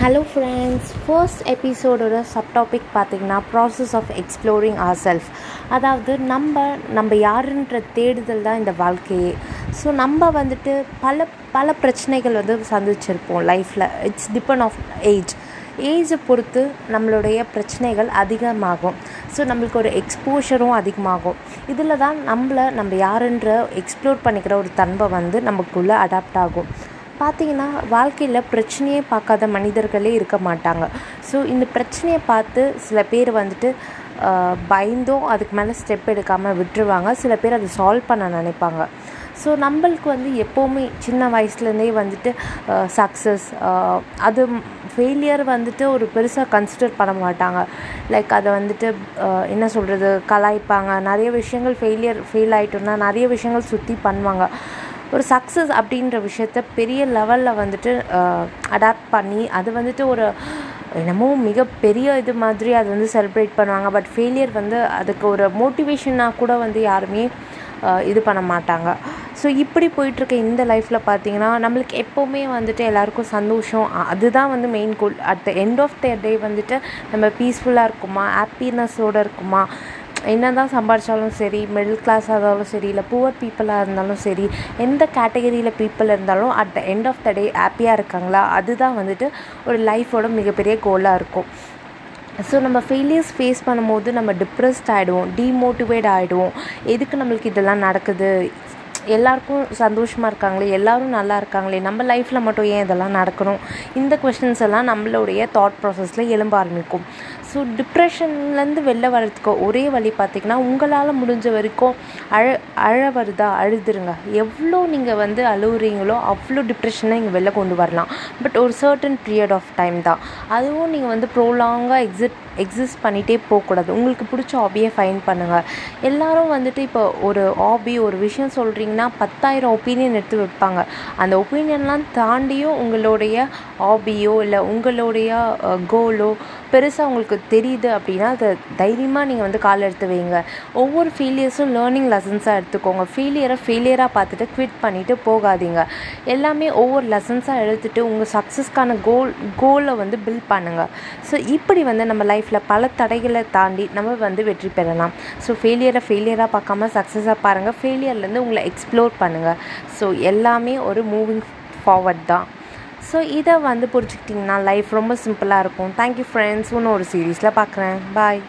Hello friends first எபிசோடோட subtopic பார்த்திங்கன்னா process of exploring our self அதாவது நம்ம நம்ம யாருன்ற தேடுதல் தான் இந்த வாழ்க்கையே. ஸோ நம்ம வந்துட்டு பல பல பிரச்சனைகள் வந்து சந்திச்சிருப்போம் லைஃப்பில் இட்ஸ் டிபெண்ட் ஆஃப் ஏஜ் ஏஜை பொறுத்து நம்மளுடைய பிரச்சனைகள் அதிகமாகும். ஸோ நம்மளுக்கு ஒரு எக்ஸ்போஷரும் அதிகமாகும். இதில் தான் நம்மளை நம்ம யாருன்ற எக்ஸ்ப்ளோர் பண்ணிக்கிற ஒரு தன்மை வந்து நமக்குள்ளே அடாப்ட் ஆகும். பார்த்தீங்கன்னா வாழ்க்கையில் பிரச்சனையே பார்க்காத மனிதர்களே இருக்க மாட்டாங்க. ஸோ இந்த பிரச்சனையை பார்த்து சில பேர் வந்துட்டு பயந்தும் அதுக்கு மேலே ஸ்டெப் எடுக்காமல் விட்டுருவாங்க. சில பேர் அதை சால்வ் பண்ண நினைப்பாங்க. ஸோ நம்மளுக்கு வந்து எப்போவுமே சின்ன வயசுலேருந்தே வந்துட்டு சக்ஸஸ் அது ஃபெயிலியர் வந்துட்டு ஒரு பெருசாக கன்சிடர் பண்ண மாட்டாங்க. லைக் அதை வந்துட்டு என்ன சொல்கிறது கலாய்ப்பாங்க. நிறைய விஷயங்கள் ஃபெயிலியர் ஃபெயில் ஆகிட்டோன்னா நிறைய விஷயங்கள் சுற்றி பண்ணுவாங்க. ஒரு சக்ஸஸ் அப்படின்ற விஷயத்த பெரிய லெவலில் வந்துட்டு அடாப்ட் பண்ணி அது வந்துட்டு ஒரு என்னமோ மிகப்பெரிய இது மாதிரி அது வந்து செலிப்ரேட் பண்ணுவாங்க. பட் ஃபெயிலியர் வந்து அதுக்கு ஒரு மோட்டிவேஷனாக கூட வந்து யாருமே இது பண்ண மாட்டாங்க. ஸோ இப்படி போயிட்டுருக்க இந்த லைஃப்பில் பார்த்தீங்கன்னா நம்மளுக்கு எப்போவுமே வந்துட்டு எல்லாருக்கும் சந்தோஷம். அதுதான் வந்து main goal at the end of the day வந்துட்டு நம்ம பீஸ்ஃபுல்லாக இருக்குமா? ஹாப்பினஸோடு இருக்குமா? என்ன தான் சம்பாதிச்சாலும் சரி மிடில் கிளாஸாக இருந்தாலும் சரி இல்லை புவர் பீப்புளாக இருந்தாலும் சரி எந்த கேட்டகரியில் பீப்புள் இருந்தாலும் at the end of the day ஹாப்பியாக இருக்காங்களா? அதுதான் வந்துட்டு ஒரு லைஃபோட மிகப்பெரிய கோலாக இருக்கும். ஸோ நம்ம ஃபெயிலியர்ஸ் ஃபேஸ் பண்ணும்போது நம்ம டிப்ரெஸ்ட் ஆகிடுவோம் டீமோட்டிவேட் ஆகிடுவோம் எதுக்கு நம்மளுக்கு இதெல்லாம் நடக்குது? எல்லாருக்கும் சந்தோஷமாக இருக்காங்களே எல்லோரும் நல்லா இருக்காங்களே நம்ம லைஃப்பில் மட்டும் ஏன் இதெல்லாம் நடக்கணும்? இந்த கொஷின்ஸ் எல்லாம் நம்மளுடைய தாட் ப்ராசஸில் எழும்ப ஆரம்பிக்கும். ஸோ டிப்ரெஷன்லேருந்து வெளில வர்றதுக்கு ஒரே வழி பார்த்திங்கன்னா உங்களால் முடிஞ்ச வரைக்கும் அழ அழ வருதா அழுதுருங்க. எவ்வளோ நீங்கள் வந்து அழுகுறீங்களோ அவ்வளோ டிப்ரெஷனை இங்கே வெளில கொண்டு வரலாம். பட் ஒரு சர்டன் பீரியட் ஆஃப் டைம் தான். அதுவும் நீங்கள் வந்து ப்ரோலாங்காக எக்ஸிட் எக்ஸிஸ்ட் பண்ணிகிட்டே போகக்கூடாது. உங்களுக்கு பிடிச்ச ஹாபியை ஃபைன் பண்ணுங்கள் எல்லோரும் வந்துட்டு இப்போ ஒரு ஹாபி ஒரு விஷயம் சொல்கிறீங்க சொல்கிறீங்கன்னா பத்தாயிரம் ஒப்பீனியன் எடுத்து வைப்பாங்க. அந்த ஒப்பீனியன்லாம் தாண்டியும் உங்களுடைய ஹாபியோ இல்லை உங்களுடைய கோலோ பெருசாக உங்களுக்கு தெரியுது அப்படின்னா அதை தைரியமாக நீங்கள் வந்து கால் எடுத்து வைங்க. ஒவ்வொரு ஃபெயிலியர்ஸும் லேர்னிங் லெசன்ஸாக எடுத்துக்கோங்க. ஃபெயிலியரை ஃபெயிலியராக பார்த்துட்டு குவிட் பண்ணிவிட்டு போகாதீங்க. எல்லாமே ஒவ்வொரு லெசன்ஸாக எடுத்துகிட்டு உங்கள் சக்ஸஸ்க்கான கோல் கோலை வந்து பில்ட் பண்ணுங்கள் ஸோ இப்படி வந்து நம்ம லைஃப்பில் பல தடைகளை தாண்டி நம்ம வந்து வெற்றி பெறலாம். ஸோ ஃபெயிலியரை ஃபெயிலியராக பார்க்காம சக்ஸஸாக பாருங்கள் ஃபெயிலியர்லேருந்து உங்களை எக்ஸ்ப்ளோர் பண்ணுங்கள் ஸோ எல்லாமே ஒரு மூவிங் ஃபார்வர்ட் தான். ஸோ இதை வந்து புரிஞ்சுக்கிட்டிங்கன்னா லைஃப் ரொம்ப சிம்பிளாக இருக்கும். தேங்க்யூ ஃப்ரெண்ட்ஸ் இன்னும் ஒரு சீரீஸில் பார்க்குறேன் பாய்